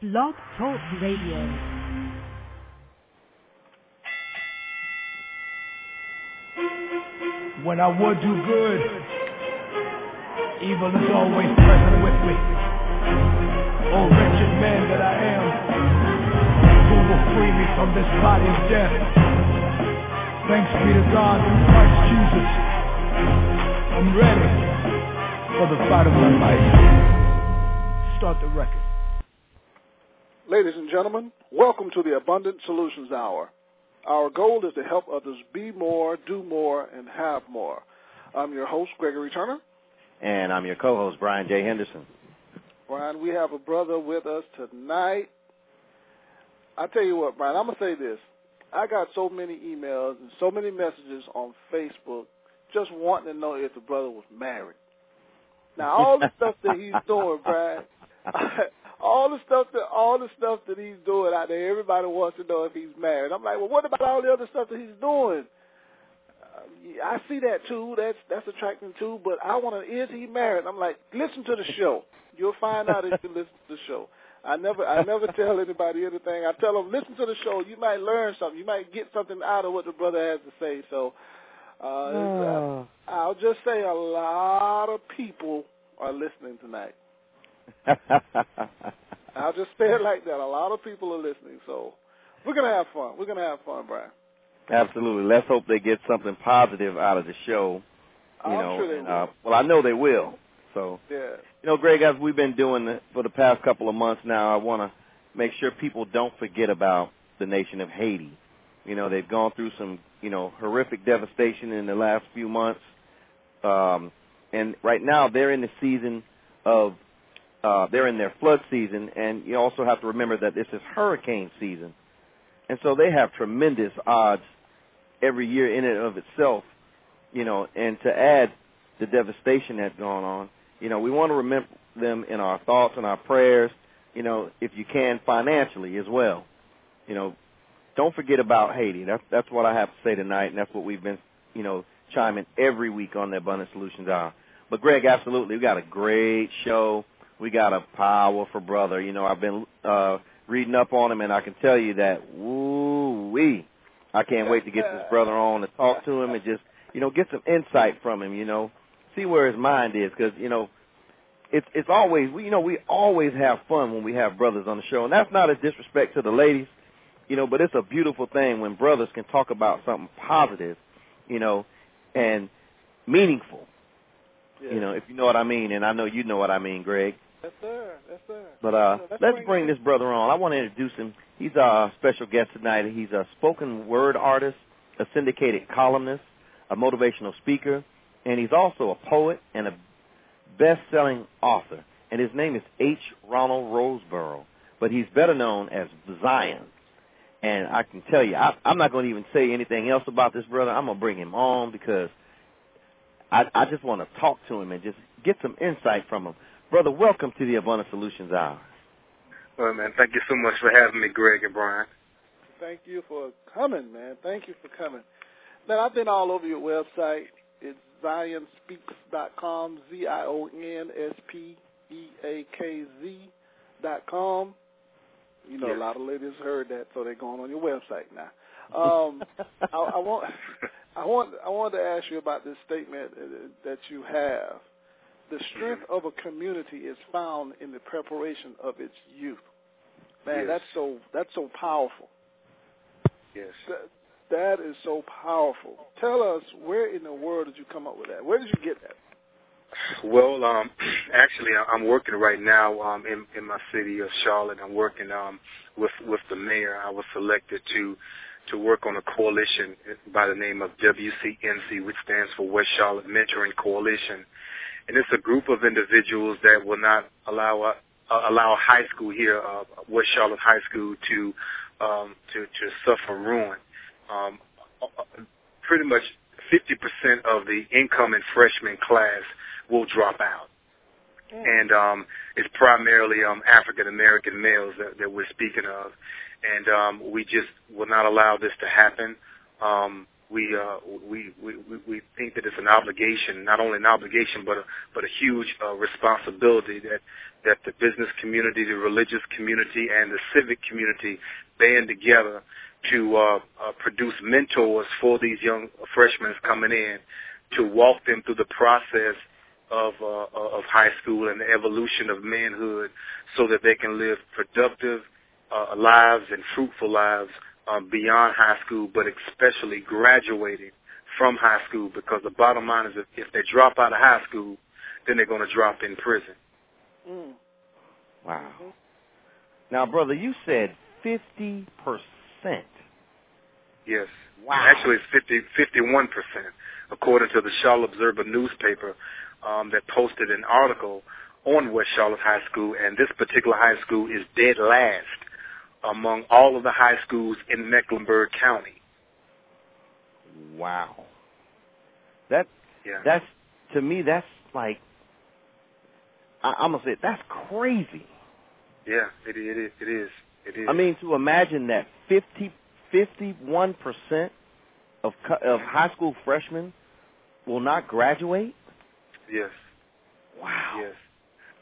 Blog Talk Radio. When I would do good, evil is always present with me. Oh, wretched man that I am, who will free me from this body of death? Thanks be to God through Christ Jesus. I'm ready for the fight of my life. Start the record. Ladies and gentlemen, welcome to the Abundant Solutions Hour. Our goal is to help others be more, do more, and have more. I'm your host, Gregory Turner. And I'm your co-host, Brian J. Henderson. Brian, we have a brother with us tonight. I tell you what, Brian, I'm going to say this. I got so many emails and so many messages on Facebook just wanting to know if the brother was married. Now, all the stuff that he's doing, Brian, all the stuff that all the stuff that he's doing out there, everybody wants to know if he's married. I'm like, well, what about all the other stuff that he's doing? Uh, I see that too. That's that's attracting too. But I want to. Is he married? I'm like, listen to the show. You'll find out if you listen to the show. I never I never tell anybody anything. I tell them listen to the show. You might learn something. You might get something out of what the brother has to say. So uh, oh. I'll just say a lot of people are listening tonight. I'll just say it like that. A lot of people are listening, so we're gonna have fun. We're gonna have fun, Brian. Absolutely. Let's hope they get something positive out of the show. You I'm know, sure they and, will. uh, well, I know they will. So, yeah. you know, Greg, as we've been doing it for the past couple of months now, I want to make sure people don't forget about the nation of Haiti. You know, they've gone through some, you know, horrific devastation in the last few months. Um, and right now they're in the season of uh, they're in their flood season, and you also have to remember that this is hurricane season, and so they have tremendous odds every year in and of itself, you know. And to add the devastation that's going on, you know, we want to remember them in our thoughts and our prayers, you know, if you can financially as well, you know. Don't forget about Haiti. That's that's what I have to say tonight, and that's what we've been, you know, chiming every week on the Abundant Solutions Hour. But Greg, absolutely, we got a great show we got a powerful brother. You know, I've been uh reading up on him, and I can tell you that woo wee, I can't wait to get this brother on to talk to him and just you know get some insight from him. You know, see where his mind is because you know it's it's always we you know we always have fun when we have brothers on the show, and that's not a disrespect to the ladies, you know, but it's a beautiful thing when brothers can talk about something positive, you know, and meaningful. Yeah. You know, if you know what I mean, and I know you know what I mean, Greg. Yes, sir. Yes, sir. But uh, let's let's bring bring this brother on. I want to introduce him. He's a special guest tonight. He's a spoken word artist, a syndicated columnist, a motivational speaker, and he's also a poet and a best-selling author. And his name is H. Ronald Roseboro, but he's better known as Zion. And I can tell you, I, I'm not going to even say anything else about this brother. I'm going to bring him on because I, I just want to talk to him and just get some insight from him. Brother, welcome to the Abundant Solutions Hour. Well, man, thank you so much for having me, Greg and Brian. Thank you for coming, man. Thank you for coming. Man, I've been all over your website. It's zionspeaks.com, Z-I-O-N-S-P-E-A-K-Z dot com. You know, Yes. a lot of ladies heard that, so they're going on your website now. Um, I, I want, I want, I wanted to ask you about this statement uh, that you have. The strength of a community is found in the preparation of its youth. Man, Yes. that's so that's so powerful. Yes. That, that is so powerful. Tell us where in the world did you come up with that? Where did you get that? Well, um, actually, I'm working right now um, in in my city of Charlotte. I'm working um, with with the mayor. I was selected to to work on a coalition by the name of WCNC, which stands for West Charlotte Mentoring Coalition, and it's a group of individuals that will not allow uh, allow high school here, uh, West Charlotte High School, to um, to to suffer ruin. Um, pretty much 50% of the incoming freshman class will drop out. And um, it's primarily um, African American males that, that we're speaking of. And um, we just will not allow this to happen. Um, we, uh, we, we, we- think that it's an obligation, not only an obligation, but a, but a huge uh, responsibility that, that the business community, the religious community, and the civic community band together to uh, uh, produce mentors for these young freshmen coming in to walk them through the process of uh, of high school and the evolution of manhood, so that they can live productive uh, lives and fruitful lives um, beyond high school, but especially graduating from high school. Because the bottom line is, if, if they drop out of high school, then they're going to drop in prison. Mm. Wow. Now, brother, you said fifty percent. Yes. Wow. Actually, it's 50, 51 percent, according to the Charlotte Observer newspaper um, that posted an article on West Charlotte High School, and this particular high school is dead last among all of the high schools in Mecklenburg County. Wow. That yeah. that's to me that's like I, I'm gonna say that's crazy. Yeah, it, it is. It is. It is. I mean, to imagine that 50, 51 percent of of high school freshmen will not graduate. Yes. Wow. Yes.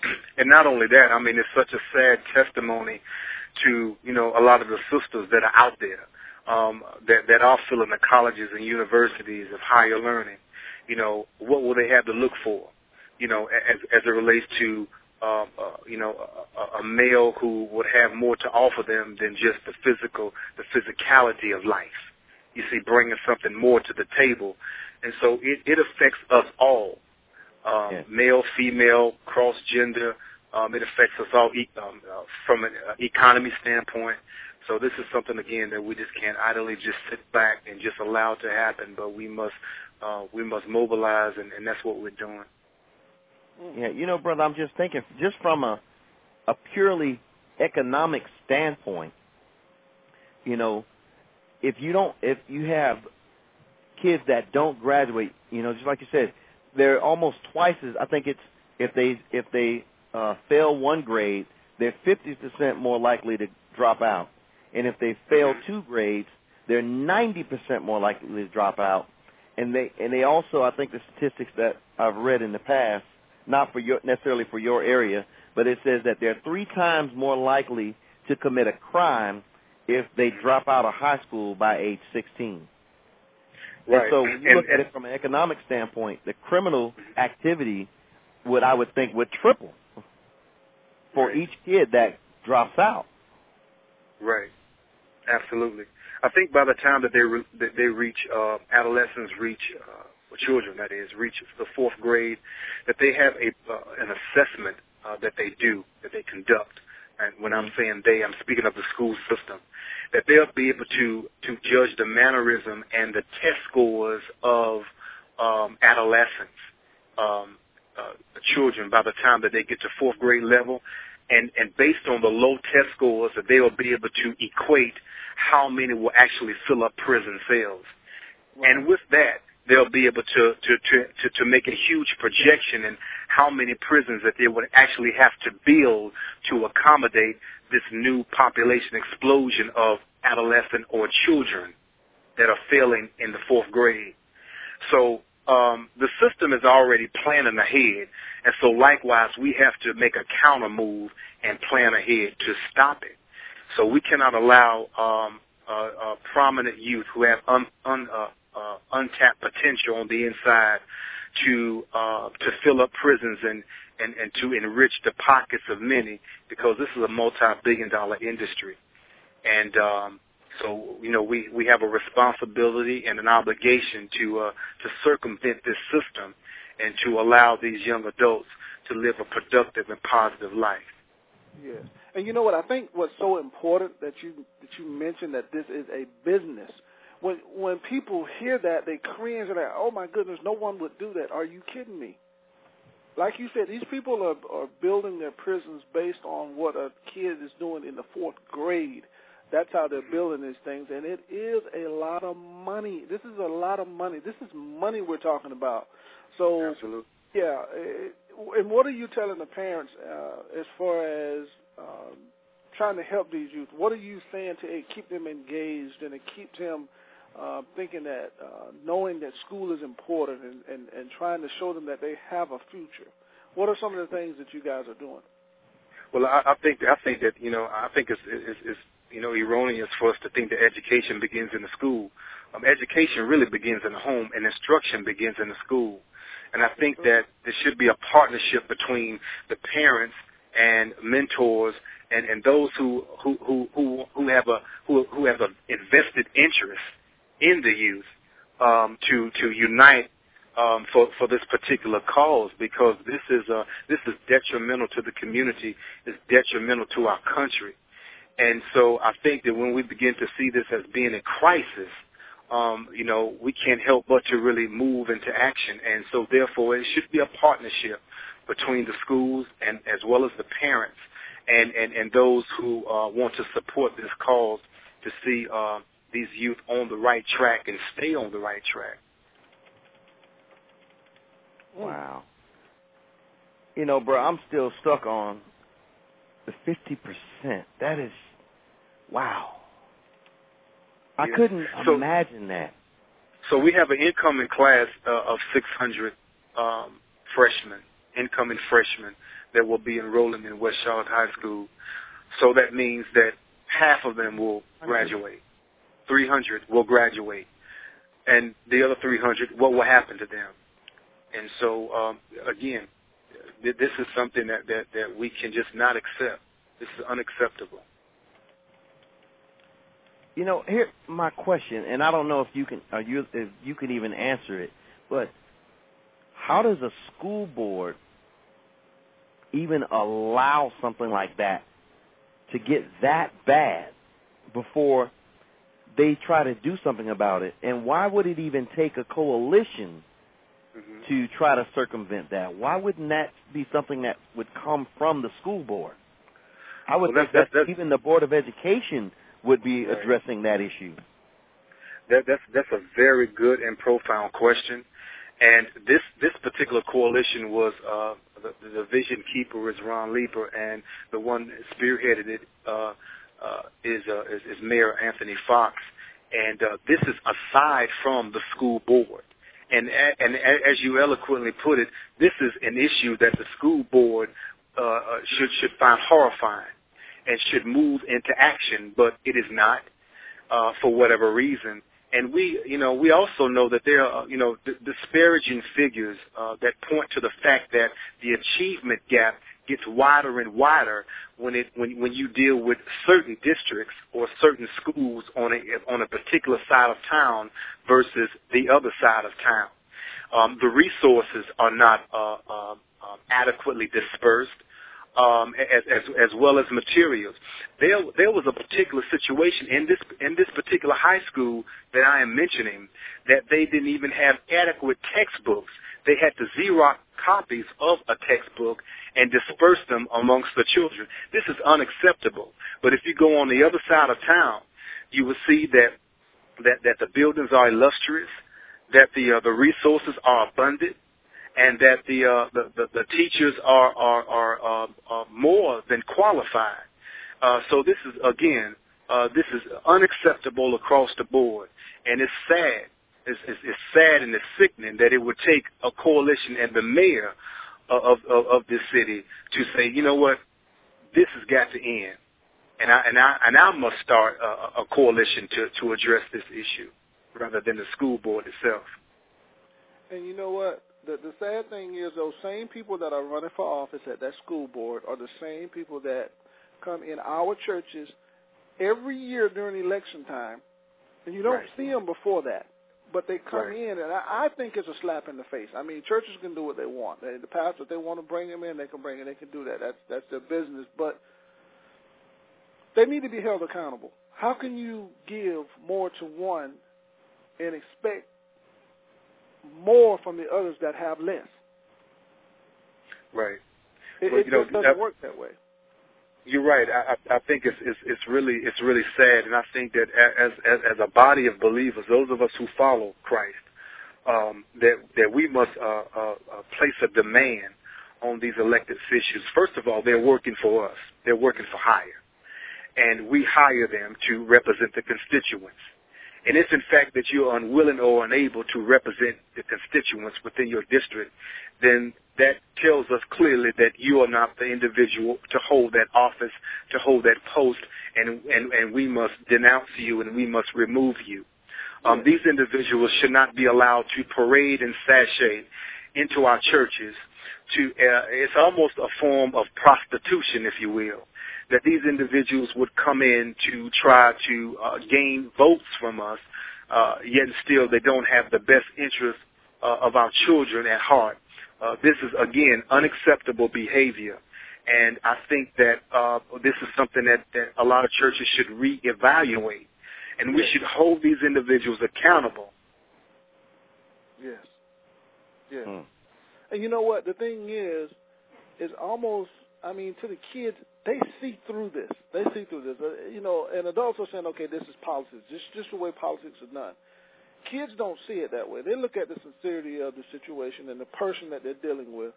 And not only that, I mean, it's such a sad testimony to you know a lot of the sisters that are out there um, that that are filling the colleges and universities of higher learning. You know, what will they have to look for? You know, as as it relates to um, uh, you know a, a male who would have more to offer them than just the physical, the physicality of life. You see, bringing something more to the table, and so it, it affects us all, um, yeah. male, female, cross gender, um, it affects us all e- um, uh, from an uh, economy standpoint. So this is something again that we just can't idly just sit back and just allow to happen, but we must uh, we must mobilize, and, and that's what we're doing. Yeah, you know, brother, I'm just thinking, just from a a purely economic standpoint, you know, if you don't, if you have kids that don't graduate, you know, just like you said, they're almost twice as. I think it's if they if they uh, fail one grade, they're 50% more likely to drop out. And if they fail two grades, they're 90% more likely to drop out. And they and they also, I think, the statistics that I've read in the past, not for your necessarily for your area, but it says that they're three times more likely to commit a crime if they drop out of high school by age 16. Right. And so when you and, look at it from an economic standpoint, the criminal activity would I would think would triple for right. each kid that drops out. Right. Absolutely. I think by the time that they re- that they reach uh, adolescents, reach uh, children that is, reach the fourth grade, that they have a uh, an assessment uh, that they do that they conduct. And when I'm saying they, I'm speaking of the school system. That they'll be able to to judge the mannerism and the test scores of um, adolescents, um, uh, children by the time that they get to fourth grade level, and and based on the low test scores, that they will be able to equate how many will actually fill up prison cells. And with that, they'll be able to, to, to, to, to make a huge projection in how many prisons that they would actually have to build to accommodate this new population explosion of adolescent or children that are failing in the fourth grade. So um, the system is already planning ahead, and so likewise we have to make a counter move and plan ahead to stop it. So we cannot allow um, uh, uh, prominent youth who have un, un, uh, uh, untapped potential on the inside to uh, to fill up prisons and, and, and to enrich the pockets of many because this is a multi-billion dollar industry. And um, so, you know, we, we have a responsibility and an obligation to uh, to circumvent this system and to allow these young adults to live a productive and positive life. Yes. And you know what? I think what's so important that you that you mentioned that this is a business. When when people hear that, they cringe and they, oh my goodness, no one would do that. Are you kidding me? Like you said, these people are are building their prisons based on what a kid is doing in the fourth grade. That's how they're building these things, and it is a lot of money. This is a lot of money. This is money we're talking about. So, Absolutely. yeah. It, and what are you telling the parents uh, as far as um, trying to help these youth? What are you saying to keep them engaged and to keep them uh, thinking that, uh, knowing that school is important and, and, and trying to show them that they have a future? What are some of the things that you guys are doing? Well, I, I think I think that you know I think it's, it's, it's you know erroneous for us to think that education begins in the school. Um, education really begins in the home, and instruction begins in the school. And I think that there should be a partnership between the parents and mentors and, and those who, who, who, who, who have a who, who have an invested interest in the youth um, to to unite um, for for this particular cause because this is uh, this is detrimental to the community, it's detrimental to our country, and so I think that when we begin to see this as being a crisis, um, you know, we can't help but to really move into action, and so therefore it should be a partnership between the schools and as well as the parents and and and those who uh, want to support this cause to see uh, these youth on the right track and stay on the right track. Wow. You know, bro, I'm still stuck on the 50%. That is, wow. I couldn't So- imagine that. So we have an incoming class uh, of 600 um, freshmen, incoming freshmen that will be enrolling in West Charlotte High School. So that means that half of them will graduate. 300 will graduate. And the other 300, what will happen to them? And so, um, again, th- this is something that, that, that we can just not accept. This is unacceptable. You know, here my question, and I don't know if you can, or you if you can even answer it, but how does a school board even allow something like that to get that bad before they try to do something about it? And why would it even take a coalition hmm to try to circumvent that? Why wouldn't that be something that would come from the school board? I would Well, think that's- that that's- even the board of education would be Right. addressing that issue. That, that's that's a very good and profound question. And this this particular coalition was uh, the, the vision keeper is Ron Leeper, and the one that spearheaded it uh, uh, is, uh, is is Mayor Anthony Foxx. And uh, this is aside from the school board. And and as you eloquently put it, this is an issue that the school board uh, uh, should should find horrifying and should move into action, but it is not uh, for whatever reason. And we, you know, we also know that there are, you know, d- disparaging figures uh, that point to the fact that the achievement gap gets wider and wider when it when when you deal with certain districts or certain schools on a on a particular side of town versus the other side of town. Um, the resources are not uh, uh, uh, adequately dispersed um, as, as as well as materials. There there was a particular situation in this in this particular high school that I am mentioning that they didn't even have adequate textbooks. They had to Xerox copies of a textbook and disperse them amongst the children. This is unacceptable. But if you go on the other side of town, you will see that that that the buildings are illustrious, that the uh, the resources are abundant, and that the uh, the, the, the teachers are are are, uh, are more than qualified. Uh, so this is again, uh, this is unacceptable across the board, and it's sad. It's, it's, it's sad and it's sickening that it would take a coalition and the mayor of, of of this city to say, you know what, this has got to end, and I and I and I must start a, a coalition to to address this issue rather than the school board itself. And you know what? The the sad thing is those same people that are running for office at that school board are the same people that come in our churches every year during election time, and you don't Right. see them before that. But they come Right. in, and I, I think it's a slap in the face. I mean, churches can do what they want. They, the pastors, if they want to bring them in, they can bring it. They can do that. That's that's their business. But they need to be held accountable. How can you give more to one and expect more from the others that have less? Right. It, Well, it you know, just doesn't that- work that way. You're right. I, I think it's, it's it's really it's really sad, and I think that as as as a body of believers, those of us who follow Christ, um, that that we must uh, uh, uh, place a demand on these elected officials. First of all, they're working for us. They're working for hire, and we hire them to represent the constituents. And if in fact that you're unwilling or unable to represent the constituents within your district, then that tells us clearly that you are not the individual to hold that office, to hold that post, and and, and we must denounce you and we must remove you. Um, these individuals should not be allowed to parade and sashay into our churches. To uh, it's almost a form of prostitution, if you will, that these individuals would come in to try to uh, gain votes from us, uh, yet still they don't have the best interest uh, of our children at heart. Uh, this is again unacceptable behavior. And I think that uh, this is something that, that a lot of churches should reevaluate and we should hold these individuals accountable. Yes. Yes. Hmm. And you know what? The thing is, is almost. I mean, to the kids, they see through this. They see through this. Uh, you know, and adults are saying, okay, this is politics. Just just the way politics are done. Kids don't see it that way. They look at the sincerity of the situation and the person that they're dealing with,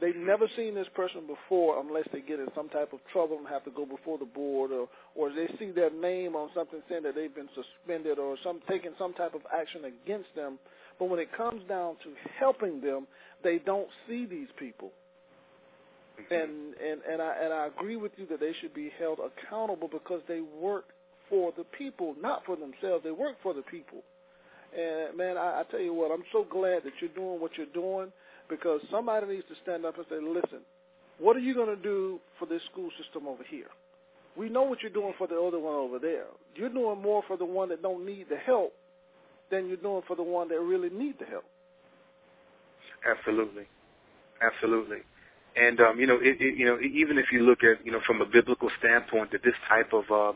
they've never seen this person before unless they get in some type of trouble and have to go before the board or or they see their name on something saying that they've been suspended or some taking some type of action against them. But when it comes down to helping them, they don't see these people. Mm-hmm. And and and I and I agree with you that they should be held accountable because they work for the people, not for themselves. They work for the people. And man, I, I tell you what, I'm so glad that you're doing what you're doing because somebody needs to stand up and say, listen, what are you going to do for this school system over here? We know what you're doing for the other one over there. You're doing more for the one that don't need the help than you're doing for the one that really need the help. Absolutely, absolutely. And um, you know, it, it, you know, even if you look at you know from a biblical standpoint, that this type of uh,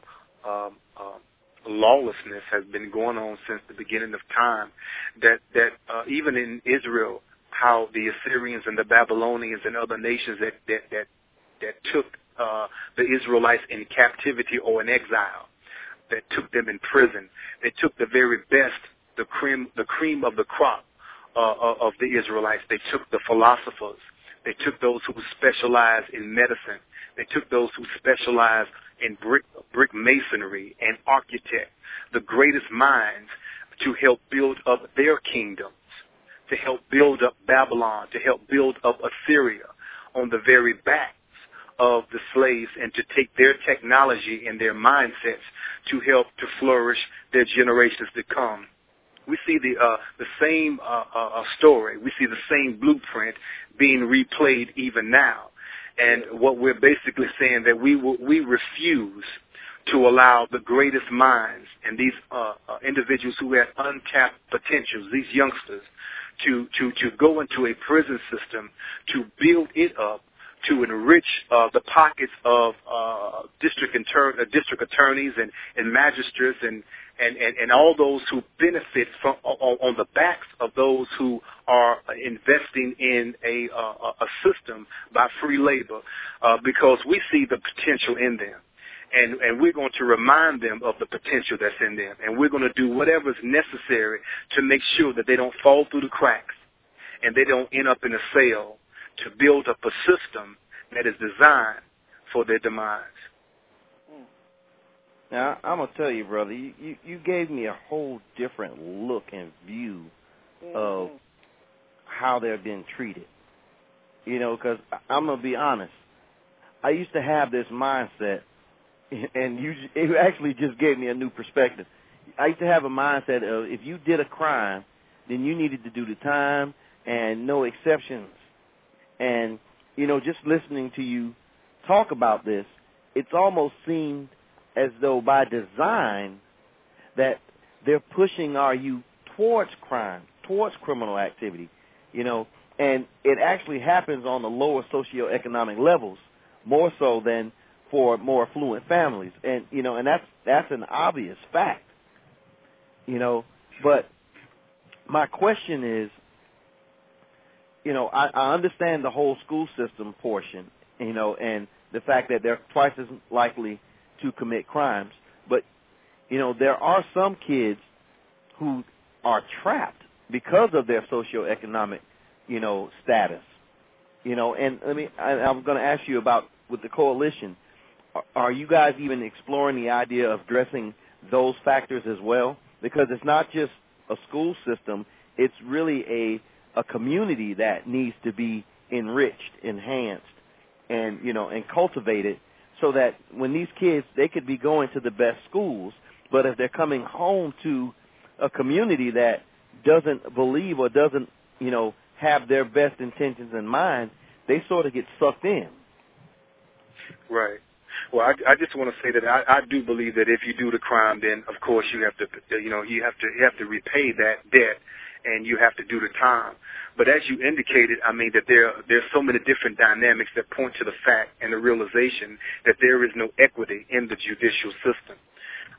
um, uh, lawlessness has been going on since the beginning of time. That that uh, even in Israel, how the Assyrians and the Babylonians and other nations that that that, that took uh, the Israelites in captivity or in exile, that took them in prison. They took the very best, the cream, the cream of the crop uh, of the Israelites. They took the philosophers. They took those who specialized in medicine. They took those who specialized in brick, brick masonry and architect, the greatest minds to help build up their kingdoms, to help build up Babylon, to help build up Assyria on the very backs of the slaves and to take their technology and their mindsets to help to flourish their generations to come. We see the uh, the same uh, uh, uh story. We see the same blueprint being replayed even now. And what we're basically saying that we will, we refuse to allow the greatest minds and these uh, uh, individuals who have untapped potentials, these youngsters, to, to, to go into a prison system to build it up to enrich uh, the pockets of uh, district, inter- uh, district attorneys and, and magistrates and, and, and, and all those who benefit from on, on the backs of those who are investing in a, uh, a system by free labor uh, because we see the potential in them and, and we're going to remind them of the potential that's in them. And we're going to do whatever is necessary to make sure that they don't fall through the cracks and they don't end up in a cell to build up a system that is designed for their demise. Now, I'm to tell you, brother, you, you, you gave me a whole different look and view mm-hmm. of how they're being treated. You know, because I'm to be honest. I used to have this mindset – and you it actually just gave me a new perspective. I used to have a mindset of if you did a crime, then you needed to do the time and no exceptions. And you know, just listening to you talk about this, it's almost seemed as though by design that they're pushing our youth towards crime, towards criminal activity, you know, and it actually happens on the lower socioeconomic levels more so than for more affluent families, and you know, and that's that's an obvious fact, you know. But my question is, you know, I, I understand the whole school system portion, you know, and the fact that they're twice as likely to commit crimes, but you know, there are some kids who are trapped because of their socioeconomic, you know, status. You know, and let me I, I'm going to ask you about with the coalition are you guys even exploring the idea of addressing those factors as well? Because it's not just a school system; it's really a a community that needs to be enriched, enhanced, and you know, and cultivated so that when these kids they could be going to the best schools, but if they're coming home to a community that doesn't believe or doesn't, you know, have their best intentions in mind, they sort of get sucked in. Right. Well, I, I just want to say that I, I do believe that if you do the crime, then of course you have to, you know, you have to you have to repay that debt, and you have to do the time. But as you indicated, I mean that there there's so many different dynamics that point to the fact and the realization that there is no equity in the judicial system.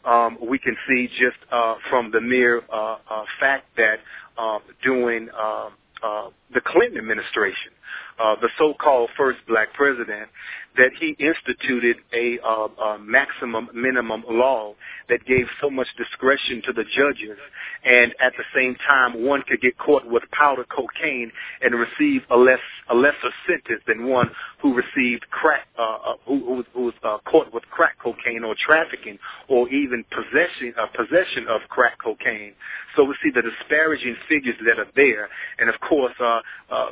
Um, we can see just uh, from the mere uh, uh, fact that uh, during uh, uh, the Clinton administration, uh, the so-called first black president, that he instituted a, uh, a maximum minimum law that gave so much discretion to the judges, and at the same time, one could get caught with powder cocaine and receive a less a lesser sentence than one who received crack, uh, uh, who, who, who was uh, caught with crack cocaine or trafficking or even possession uh, possession of crack cocaine. So we see the disparaging figures that are there, and of course, uh, uh,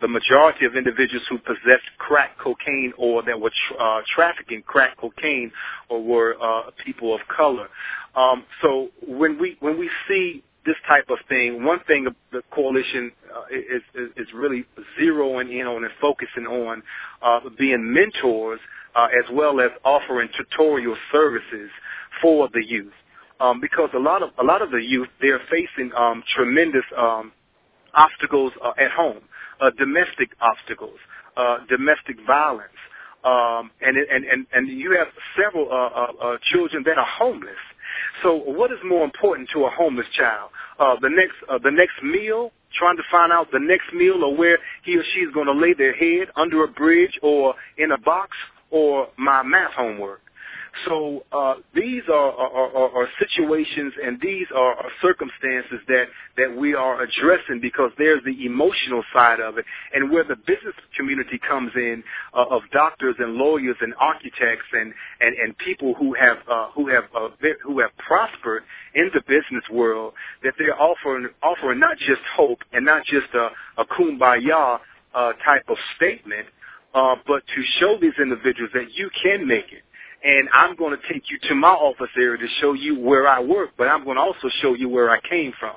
the majority of individuals who possessed crack cocaine or that were tra- uh, trafficking crack cocaine or were uh, people of color. Um, so when we when we see this type of thing, one thing the coalition uh, is, is, is really zeroing in on and focusing on uh, being mentors uh, as well as offering tutorial services for the youth. Um, because a lot of a lot of the youth they're facing um, tremendous um, obstacles uh, at home, uh, domestic obstacles, uh, domestic violence, um, and, and and and you have several uh, uh, uh, children that are homeless. So, what is more important to a homeless child? Uh, the next uh, the next meal, trying to find out the next meal, or where he or she is going to lay their head under a bridge, or in a box, or my math homework. So uh, these are, are, are, situations and these are, are, circumstances that, that we are addressing because there's the emotional side of it and where the business community comes in uh, of doctors and lawyers and architects and, and, and people who have, uh, who, have, uh, who have prospered in the business world that they're offering, offering not just hope and not just a, a kumbaya uh, type of statement, uh, but to show these individuals that you can make it and I'm going to take you to my office area to show you where I work, but I'm going to also show you where I came from.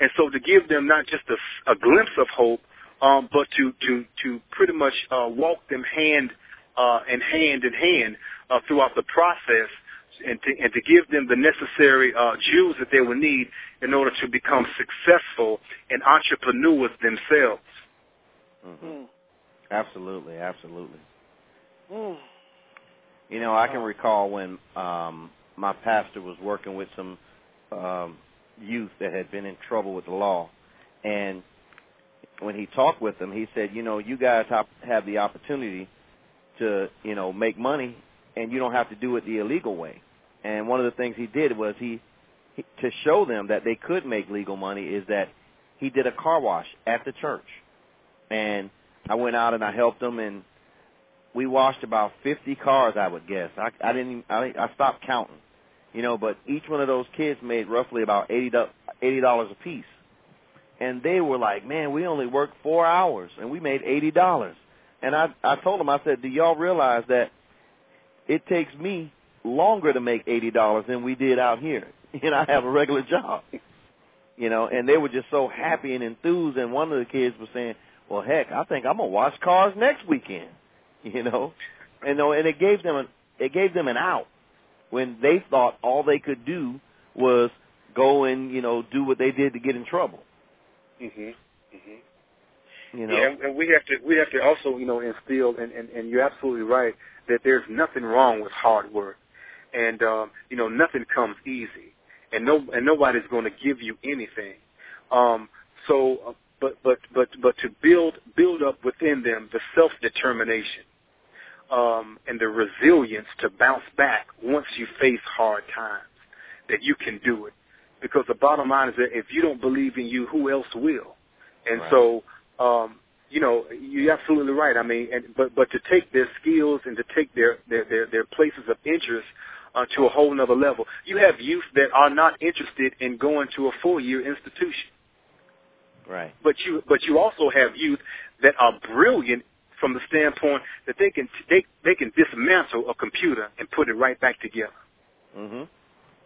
And so to give them not just a, a glimpse of hope, um, but to, to, to pretty much uh, walk them hand uh, in hand in hand uh, throughout the process and to, and to give them the necessary uh, jewels that they will need in order to become successful and entrepreneurs themselves. Mm-hmm. Absolutely, absolutely. Mm. You know, I can recall when um my pastor was working with some um youth that had been in trouble with the law and when he talked with them, he said, "You know, you guys have, the opportunity to, you know, make money and you don't have to do it the illegal way." And one of the things he did was he, he to show them that they could make legal money is that he did a car wash at the church. And I went out and I helped them and we washed about 50 cars, I would guess. I, I didn't, I, I stopped counting, you know. But each one of those kids made roughly about eighty dollars a piece, and they were like, "Man, we only worked four hours and we made eighty dollars." And I, I told them, I said, "Do y'all realize that it takes me longer to make eighty dollars than we did out here? And I have a regular job." You know, and they were just so happy and enthused. And one of the kids was saying, "Well, heck, I think I'm gonna wash cars next weekend." you know, and and it gave them an it gave them an out when they thought all they could do was go and you know do what they did to get in trouble. Mhm. Mhm. You know, yeah, and we have to we have to also you know instill and, and and you're absolutely right that there's nothing wrong with hard work, and um, you know nothing comes easy, and no and nobody's going to give you anything. Um, so, uh, but but but but to build build up within them the self determination um, and the resilience to bounce back once you face hard times, that you can do it. Because the bottom line is that if you don't believe in you, who else will? And right. so, um, you know, you're absolutely right. I mean, and, but but to take their skills and to take their their their, their places of interest uh, to a whole nother level. You have youth that are not interested in going to a four-year institution. Right. But you but you also have youth that are brilliant from the standpoint that they can they they can dismantle a computer and put it right back together. Mhm.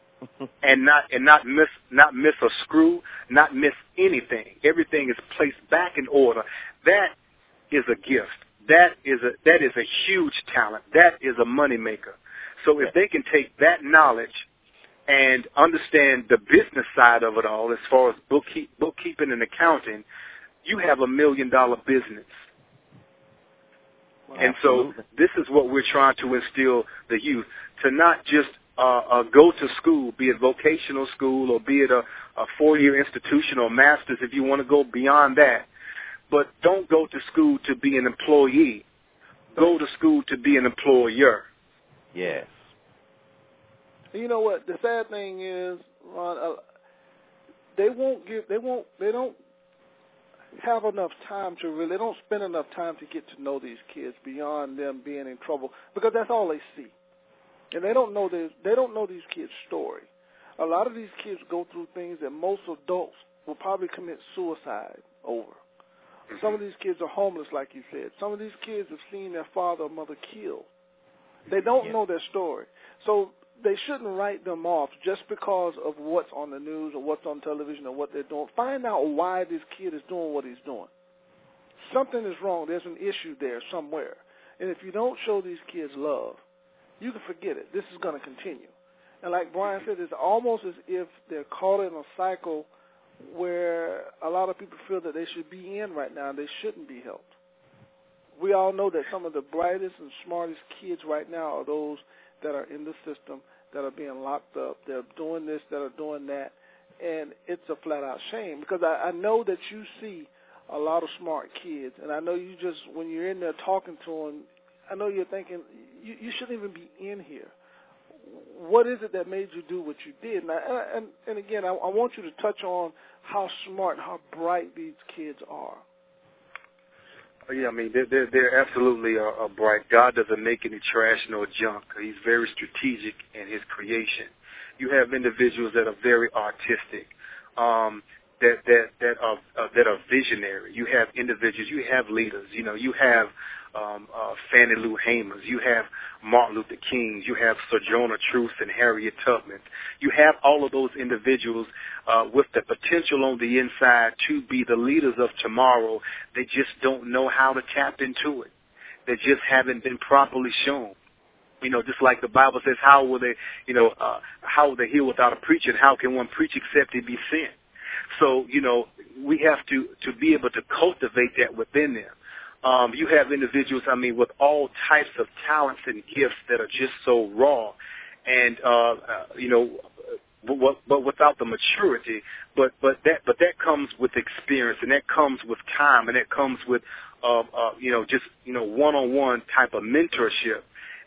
and not and not miss not miss a screw, not miss anything. Everything is placed back in order. That is a gift. That is a that is a huge talent. That is a moneymaker. So if they can take that knowledge and understand the business side of it all, as far as bookkeep, bookkeeping and accounting, you have a million dollar business. And so Absolutely. this is what we're trying to instill the youth to not just uh, uh, go to school, be it vocational school or be it a, a four-year institution or master's if you want to go beyond that. But don't go to school to be an employee. Go to school to be an employer. Yes. And you know what? The sad thing is, Ron, uh, they won't give. They won't. They don't have enough time to really. They don't spend enough time to get to know these kids beyond them being in trouble because that's all they see, and they don't know this. They don't know these kids' story. A lot of these kids go through things that most adults will probably commit suicide over. Some of these kids are homeless, like you said. Some of these kids have seen their father or mother killed. They don't Yeah. know their story. So they shouldn't write them off just because of what's on the news or what's on television or what they're doing. Find out why this kid is doing what he's doing. Something is wrong. There's an issue there somewhere. And if you don't show these kids love, you can forget it. This is going to continue. And like Brian said, it's almost as if they're caught in a cycle where a lot of people feel that they should be in right now and they shouldn't be helped. We all know that some of the brightest and smartest kids right now are those that are in the system that are being locked up. They're doing this, that are doing that, and it's a flat out shame because I, I know that you see a lot of smart kids, and I know you just when you're in there talking to them, I know you're thinking you, you shouldn't even be in here. What is it that made you do what you did? And I, and, and again, I, I want you to touch on how smart, how bright these kids are. Oh, Yeah, I mean they're they're, they're absolutely a, uh, bright. God doesn't make any trash nor junk. He's very strategic in His creation. You have individuals that are very artistic, um, that that that are uh, that are visionary. You have individuals. You have leaders. You know, you have um, uh, Fannie Lou Hamers. You have Martin Luther Kings. You have Sojourner Truth and Harriet Tubman. You have all of those individuals uh, with the potential on the inside to be the leaders of tomorrow. They just don't know how to tap into it. They just haven't been properly shown. You know, just like the Bible says, how will they, you know, uh, how will they heal without a preacher? And how can one preach except he be sent? So, you know, we have to, to be able to cultivate that within them. Um, you have individuals, I mean, with all types of talents and gifts that are just so raw, and uh, uh, you know, but, but without the maturity. But but that but that comes with experience, and that comes with time, and that comes with uh, uh, you know just you know one-on-one type of mentorship.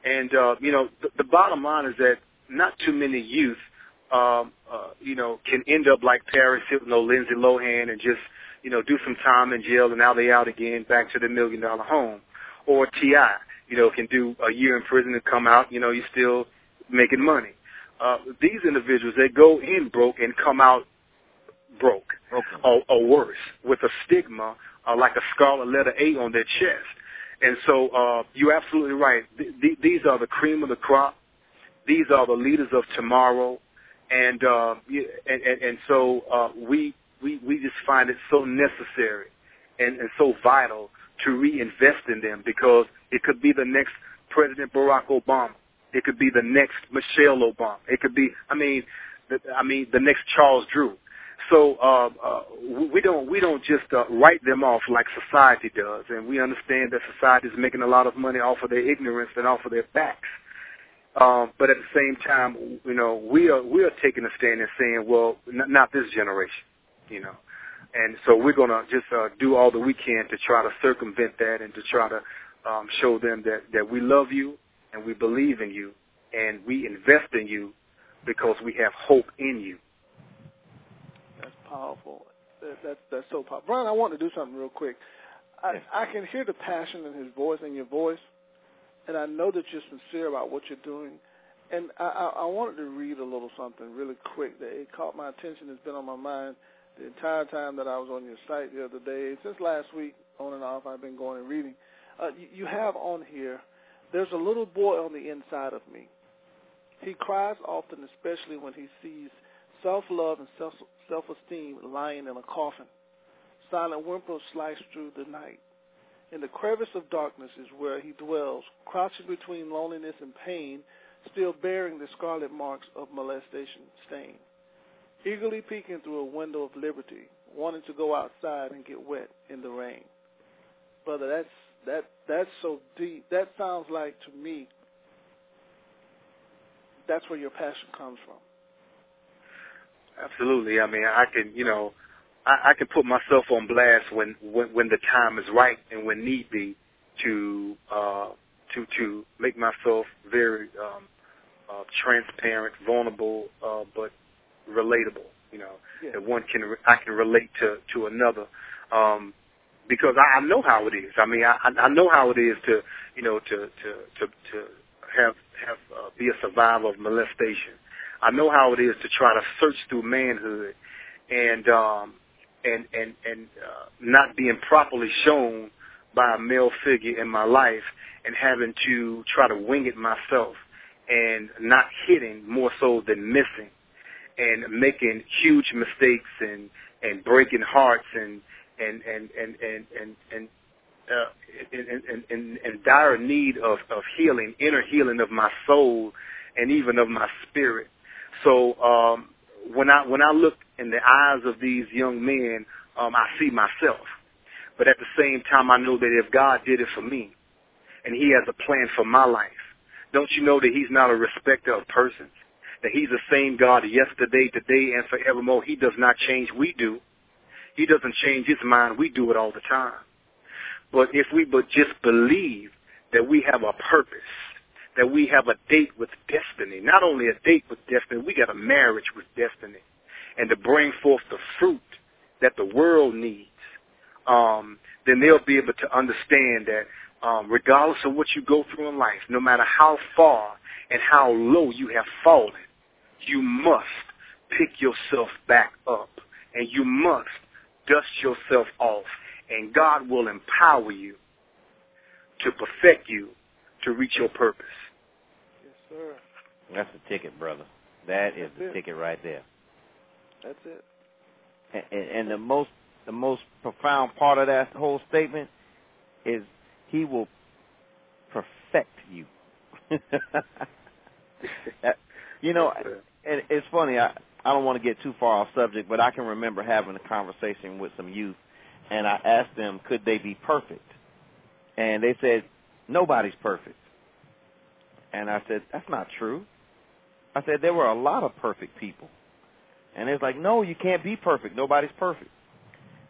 And uh, you know, the, the bottom line is that not too many youth, um, uh, you know, can end up like Paris Hilton or Lindsay Lohan and just you know, do some time in jail and now they out again back to the million dollar home. Or T.I., you know, can do a year in prison and come out, you know, you're still making money. Uh, these individuals, they go in broke and come out broke Okay. or, or worse with a stigma uh, like a scarlet letter A on their chest. And so uh, you're absolutely right. Th- th- these are the cream of the crop. These are the leaders of tomorrow. And, uh, and, and, and so uh, we we, we just find it so necessary and, and so vital to reinvest in them because it could be the next President Barack Obama. It could be the next Michelle Obama. It could be, I mean, the, I mean, the next Charles Drew. So uh, uh, we don't we don't just uh, write them off like society does, and we understand that society is making a lot of money off of their ignorance and off of their backs. Um, but at the same time, you know, we are we are taking a stand and saying, well, n- not this generation you know. And so we're going to just uh, do all that we can to try to circumvent that and to try to um, show them that, that we love you and we believe in you and we invest in you because we have hope in you. That's powerful. That, that, that's so powerful. Brian, I want to do something real quick. I. I can hear the passion in his voice, and your voice, and I know that you're sincere about what you're doing. And I, I, I wanted to read a little something really quick that it caught my attention. It's been on my mind the entire time that I was on your site the other day. Since last week, on and off. I've been going and reading. Uh, you, have on here, there's a little boy on the inside of me. He cries often, especially when he sees self-love and self, self-esteem lying in a coffin. Silent whimpers slice through the night. In the crevice of darkness is where he dwells, crouching between loneliness and pain, still bearing the scarlet marks of molestation stain. Eagerly peeking through a window of liberty, wanting to go outside and get wet in the rain. Brother, that's that that's so deep. That sounds like to me that's where your passion comes from. Absolutely. I mean, I can, you know, I, I can put myself on blast when, when when the time is right and when need be to uh, to to make myself very um, uh, transparent, vulnerable, uh, but relatable. You know, yeah. that one can I can relate to to another. Um, because I, I know how it is. I mean, I, I know how it is to, you know, to to to, to have have uh, be a survivor of molestation. I know how it is to try to search through manhood and um and and and uh, not being properly shown by a male figure in my life and having to try to wing it myself and not hitting more so than missing and making huge mistakes and and breaking hearts and and and and and and, and uh, in, in, in, in dire need of, of healing, inner healing of my soul and even of my spirit. So um, when I when I look in the eyes of these young men, um, I see myself. But at the same time, I know that if God did it for me, and He has a plan for my life, don't you know that He's not a respecter of persons? That He's the same God yesterday, today, and forevermore. He does not change. We do. He doesn't change His mind. We do it all the time. But if we but just believe that we have a purpose, that we have a date with destiny, not only a date with destiny, we got a marriage with destiny, and to bring forth the fruit that the world needs, um, then they'll be able to understand that um, regardless of what you go through in life, no matter how far and how low you have fallen, you must pick yourself back up and you must dust yourself off and God will empower you to perfect you to reach your purpose. Yes, sir. That's the ticket, brother. That is That's the it. ticket right there. That's it. And, and, and the most the most profound part of that whole statement is he will perfect you. you know, and it's funny. I I don't want to get too far off subject, but I can remember having a conversation with some youth, and I asked them, could they be perfect? And they said, nobody's perfect. And I said, that's not true. I said, there were a lot of perfect people. And it's like, no, you can't be perfect. Nobody's perfect.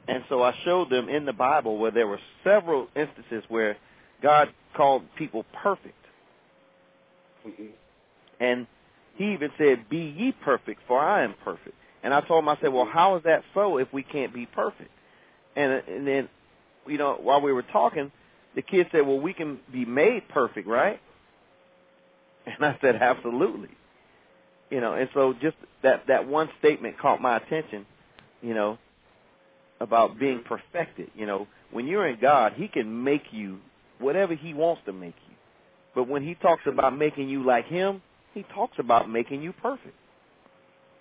And so I showed them in the Bible where there were several instances where God called people perfect. Mhm. And he even said, Be ye perfect, for I am perfect. And I told him, I said, Well, how is that so if we can't be perfect? And and then, you know, while we were talking, the kid said, Well, we can be made perfect, right? And I said, Absolutely. You know, and so just that that one statement caught my attention, you know, about being perfected. You know, when you're in God, He can make you whatever He wants to make you. But when He talks about making you like Him, He talks about making you perfect.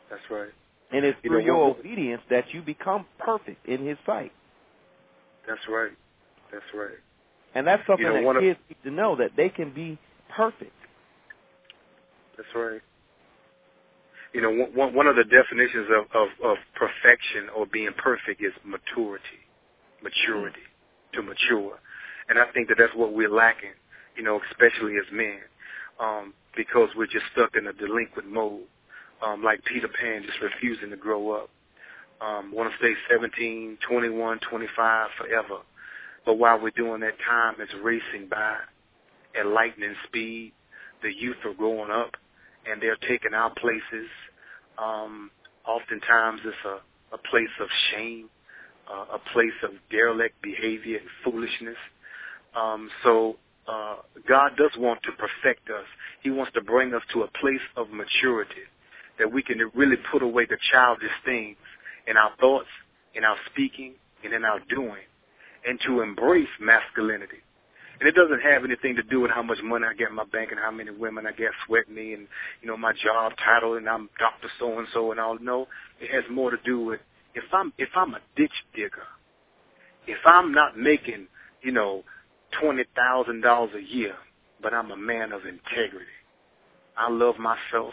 That's right. And it's You through know, your obedience that you become perfect in His sight. That's right. That's right. And that's something You know, that one of- kids need to know that they can be perfect. That's right. You know, one one of the definitions of, of, of perfection or being perfect is maturity, maturity, to mature, and I think that that's what we're lacking. You know, especially as men, um, because we're just stuck in a delinquent mode, um, like Peter Pan, just refusing to grow up. Um, want to stay 17, 21, 25 forever, but while we're doing that, time is racing by at lightning speed. The youth are growing up and they're taking our places. Um, oftentimes it's a, a place of shame, uh, a place of derelict behavior and foolishness. Um, so uh, God does want to perfect us. He wants to bring us to a place of maturity that we can really put away the childish things in our thoughts, in our speaking, and in our doing, and to embrace masculinity. And it doesn't have anything to do with how much money I get in my bank and how many women I get sweating me and, you know, my job title and I'm Dr. So and so and all. No, it has more to do with if I'm if I'm a ditch digger, if I'm not making, you know, twenty thousand dollars a year, but I'm a man of integrity. I love myself,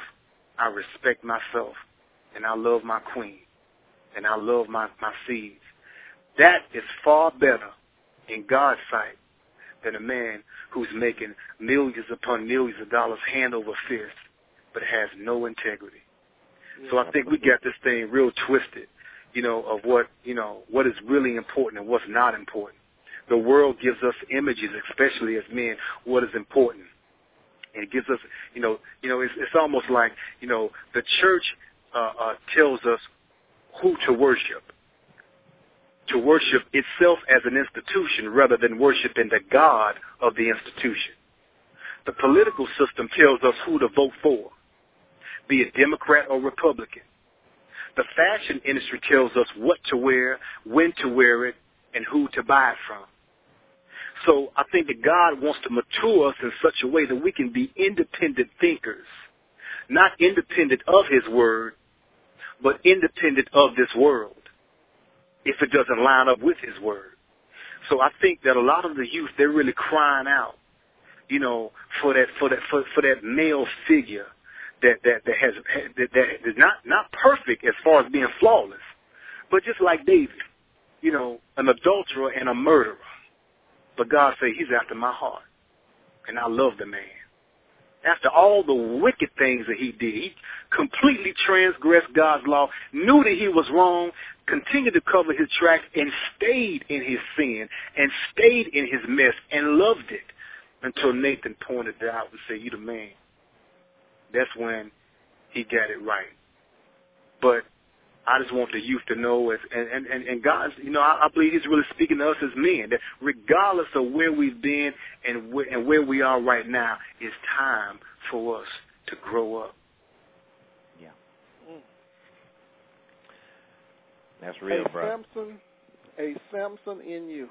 I respect myself, and I love my queen, and I love my, my seeds. That is far better in God's sight than a man who's making millions upon millions of dollars hand over fist, but has no integrity. Yeah. So I think we got this thing real twisted, you know, of what, you know, what is really important and what's not important. The world gives us images, especially as men, what is important. And it gives us, you know, you know, it's, it's almost like, you know, the church uh, uh, tells us who to worship to worship itself as an institution rather than worshiping the God of the institution. The political system tells us who to vote for, be it Democrat or Republican. The fashion industry tells us what to wear, when to wear it, and who to buy it from. So I think that God wants to mature us in such a way that we can be independent thinkers, not independent of His Word, but independent of this world if it doesn't line up with his word. So I think that a lot of the youth they're really crying out, you know, for that for that for, for that male figure that that that has that, that is not not perfect as far as being flawless, but just like David, you know, an adulterer and a murderer. But God said he's after my heart, and I love the man after all the wicked things that he did. He completely transgressed God's law, knew that he was wrong, continued to cover his tracks, and stayed in his sin, and stayed in his mess, and loved it until Nathan pointed it out and said, you the man. That's when he got it right. But I just want the youth to know, as, and, and, and God, you know, I, I believe He's really speaking to us as men, that regardless of where we've been and where, and where we are right now, it's time for us to grow up. Yeah. Mm. That's real, a bro. Samson, a Samson in you.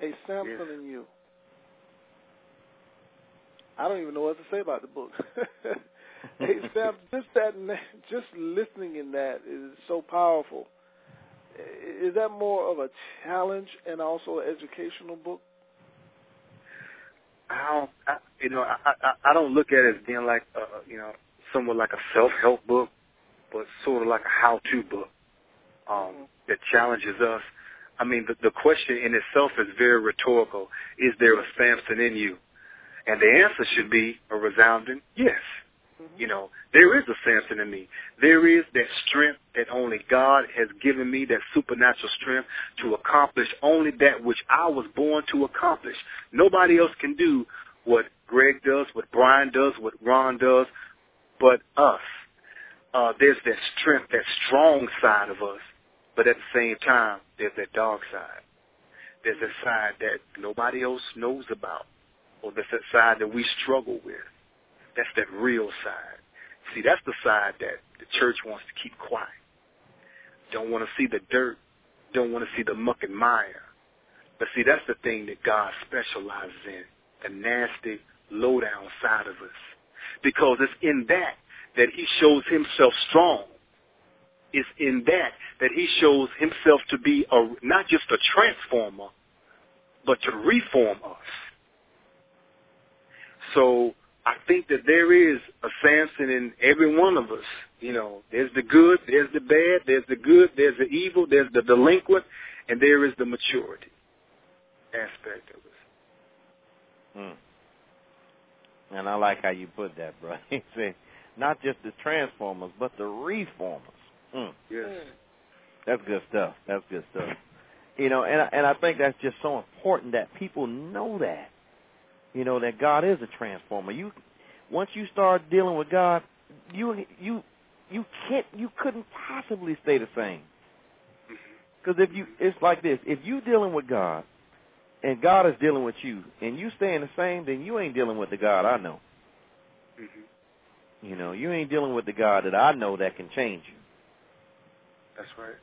A Samson yes. in you. I don't even know what to say about the book. hey, Sam, just that, just listening in that is so powerful. Is that more of a challenge and also an educational book? I don't, I, you know, I, I I don't look at it as being like, uh, you know, somewhat like a self-help book, but sort of like a how-to book um, mm-hmm. that challenges us. I mean, the, the question in itself is very rhetorical. Is there a Samson in you? And the answer should be a resounding yes. You know, there is a Samson in me. There is that strength that only God has given me, that supernatural strength to accomplish only that which I was born to accomplish. Nobody else can do what Greg does, what Brian does, what Ron does, but us. Uh, there's that strength, that strong side of us, but at the same time, there's that dark side. There's that side that nobody else knows about, or there's that side that we struggle with. That's that real side. See, that's the side that the church wants to keep quiet. Don't want to see the dirt. Don't want to see the muck and mire. But see, that's the thing that God specializes in, the nasty, low-down side of us. Because it's in that that he shows himself strong. It's in that that he shows himself to be a, not just a transformer, but to reform us. So I think that there is a Samson in every one of us. You know, there's the good, there's the bad, there's the good, there's the evil, there's the delinquent, and there is the maturity aspect of us. Hmm. And I like how you put that, bro. He said, not just the transformers, but the reformers. Hmm. Yes. That's good stuff. That's good stuff. You know, and and I think that's just so important that people know that. You know that God is a transformer. You once you start dealing with God, you you you can't you couldn't possibly stay the same. Because if you it's like this, if you dealing with God and God is dealing with you and you staying the same, then you ain't dealing with the God I know. Mm-hmm. You know, you ain't dealing with the God that I know that can change you. That's right.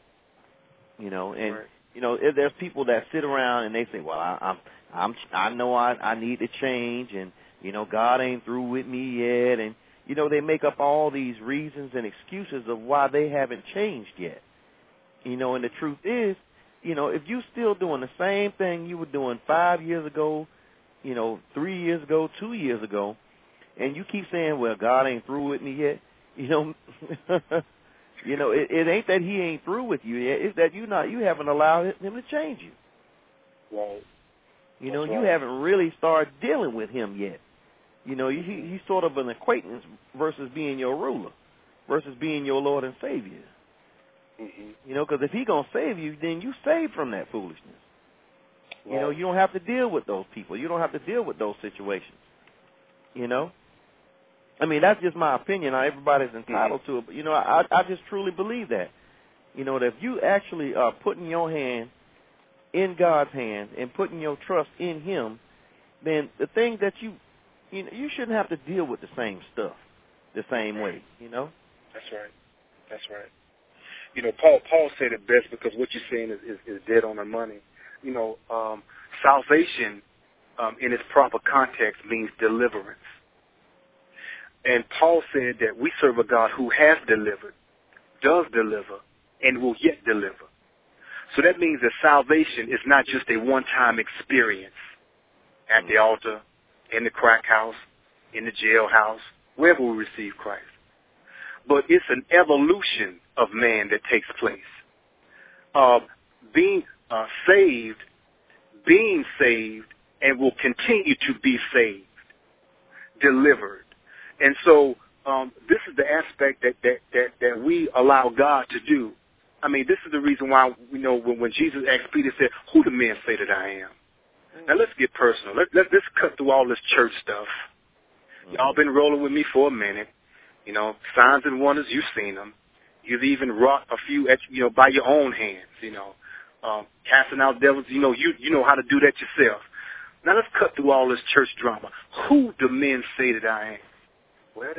You know, and right. You know, if there's people that sit around and they say, "Well, I, I'm, I'm, I know I, I need to change, and you know, God ain't through with me yet," and you know, they make up all these reasons and excuses of why they haven't changed yet. You know, and the truth is, you know, if you're still doing the same thing you were doing five years ago, you know, three years ago, two years ago, and you keep saying, "Well, God ain't through with me yet," you know, you know, it, it ain't that He ain't through with you yet; it's that you not you haven't allowed Him to change you. Right. You know, That's you haven't really started dealing with Him yet. You know, he, he's sort of an acquaintance versus being your ruler, versus being your Lord and Savior. hmm You know, because if he's gonna save you, then you saved from that foolishness. Right. You know, you don't have to deal with those people. You don't have to deal with those situations. You know? I mean, that's just my opinion. Now, everybody's entitled to it, but you know, I I just truly believe that. You know, that if you actually are putting your hand in God's hand and putting your trust in Him, then the things that you you know, you shouldn't have to deal with the same stuff the same way. You know? That's right. That's right. You know, Paul Paul said it best because what you're saying is, is, is dead on the money. You know, um, salvation um, in its proper context means deliverance. And Paul said that we serve a God who has delivered, does deliver, and will yet deliver. So that means that salvation is not just a one-time experience at the altar, in the crack house, in the jailhouse, wherever we receive Christ. But it's an evolution of man that takes place. Uh, being uh, saved, being saved, and will continue to be saved, delivered. And so um, this is the aspect that, that, that, that we allow God to do. I mean, this is the reason why, you know, when, when Jesus asked Peter, said, who do men say that I am? Now let's get personal. Let, let, let's cut through all this church stuff. Y'all been rolling with me for a minute. You know, signs and wonders, you've seen them. You've even wrought a few, at, you know, by your own hands. You know, um, casting out devils. You know, you you know how to do that yourself. Now let's cut through all this church drama. Who do men say that I am?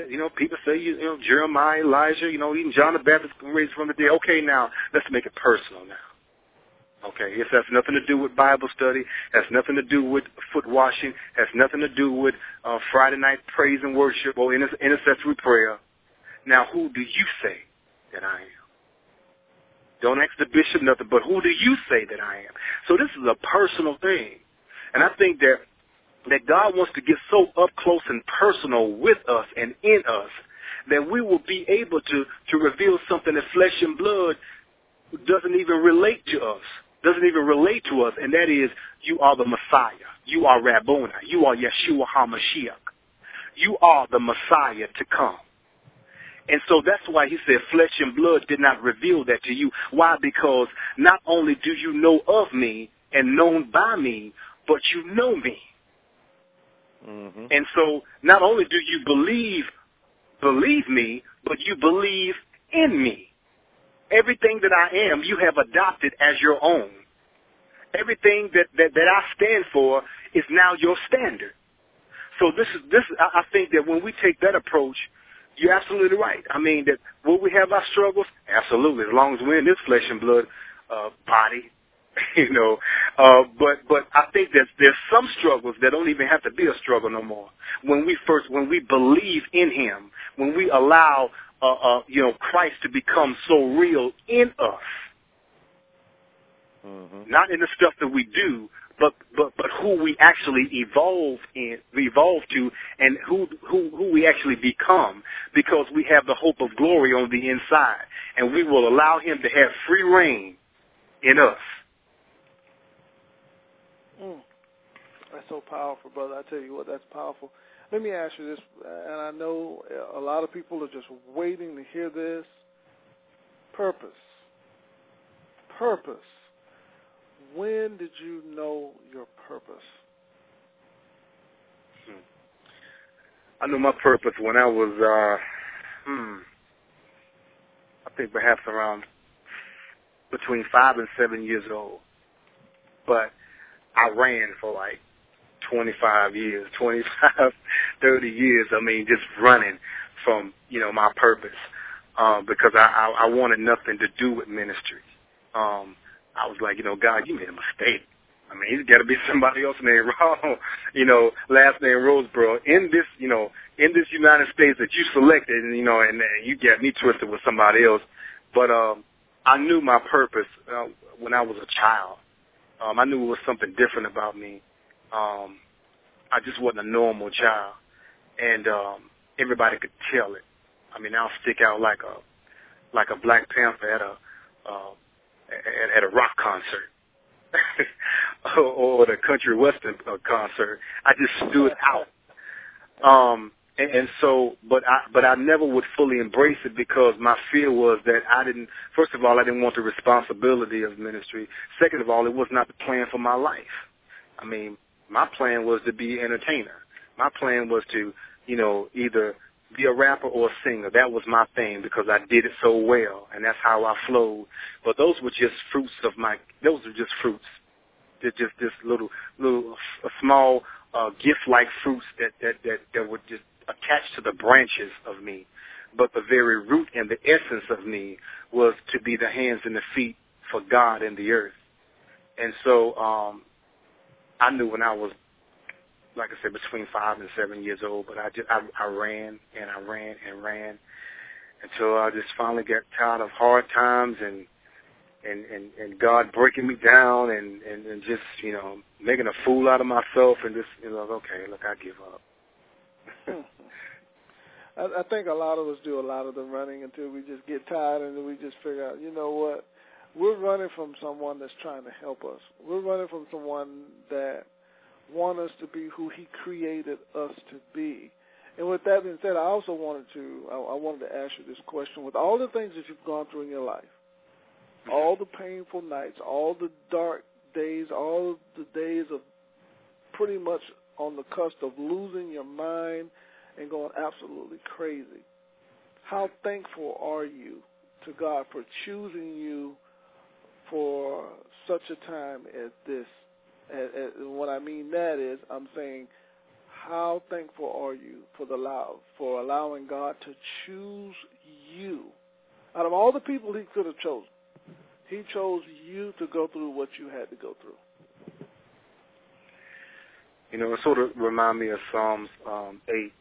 You know, people say you, know Jeremiah, Elijah, you know, even John the Baptist raised from the dead. Okay, now let's make it personal now. Okay, this that's nothing to do with Bible study, has nothing to do with foot washing, has nothing to do with uh, Friday night praise and worship or inter- intercessory prayer. Now, who do you say that I am? Don't ask the bishop nothing, but who do you say that I am? So this is a personal thing. And I think that that God wants to get so up close and personal with us and in us that we will be able to, to reveal something that flesh and blood doesn't even relate to us, doesn't even relate to us, and that is you are the Messiah. You are Rabboni. You are Yeshua HaMashiach. You are the Messiah to come. And so that's why he said flesh and blood did not reveal that to you. Why? Because not only do you know of me and known by me, but you know me. Mm-hmm. And so not only do you believe, believe me, but you believe in me. Everything that I am, you have adopted as your own. Everything that, that, that I stand for is now your standard. So this is this. I think that when we take that approach, you're absolutely right. I mean that will we have our struggles? Absolutely, as long as we're in this flesh and blood uh, body, you know. Uh, but but I think that there's some struggles that don't even have to be a struggle no more. When we first, when we believe in Him, when we allow, uh, uh, you know, Christ to become so real in us, Mm-hmm. not in the stuff that we do, but but but who we actually evolve in, evolve to, and who who who we actually become, because we have the hope of glory on the inside, and we will allow Him to have free reign in us. Mm. That's so powerful, brother. I tell you what, that's powerful. Let me ask you this, and I know a lot of people are just waiting to hear this. Purpose. Purpose. When did you know your purpose? I knew my purpose when I was, uh, hmm, I think perhaps around between five and seven years old. But I ran for like 25 years, 25, 30 years. I mean, just running from, you know, my purpose. Um, because I, I, I wanted nothing to do with ministry. Um, I was like, you know, God, you made a mistake. I mean, he's got to be somebody else named Ron, you know, last name Roseboro in this, you know, in this United States that you selected, and you know, and, and you got me twisted with somebody else. But um, I knew my purpose uh, when I was a child. Um, I knew it was something different about me. Um, I just wasn't a normal child, and um, everybody could tell it. I mean, I'll stick out like a like a Black Panther at a uh, at, at a rock concert or, the country western uh, concert. I just stood out. Um, and, and so, but I, but I never would fully embrace it because my fear was that I didn't. First of all, I didn't want the responsibility of ministry. Second of all, it was not the plan for my life. I mean, my plan was to be an entertainer. My plan was to, you know, either be a rapper or a singer. That was my thing because I did it so well, and that's how I flowed. But those were just fruits of my. Those were just fruits. They're just this little, little, a small uh, gift-like fruits that that that that were just attached to the branches of me. But the very root and the essence of me was to be the hands and the feet for God in the earth. And so um, I knew when I was like I said, between five and seven years old. But I just I, I ran and I ran and ran until I just finally got tired of hard times and and and and God breaking me down and and and just you know making a fool out of myself and just you know okay look I give up. I, I think a lot of us do a lot of the running until we just get tired and then we just figure out you know what we're running from someone that's trying to help us. We're running from someone that want us to be who He created us to be. And with that being said, I also wanted to I, I wanted to ask you this question: with all the things that you've gone through in your life, mm-hmm. all the painful nights, all the dark days, all the days of pretty much on the cusp of losing your mind and going absolutely crazy. How thankful are you to God for choosing you for such a time as this and, and what I mean that is, I'm saying, how thankful are you for the love, for allowing God to choose you out of all the people He could have chosen? He chose you to go through what you had to go through. You know, it sort of remind me of Psalms um, eight.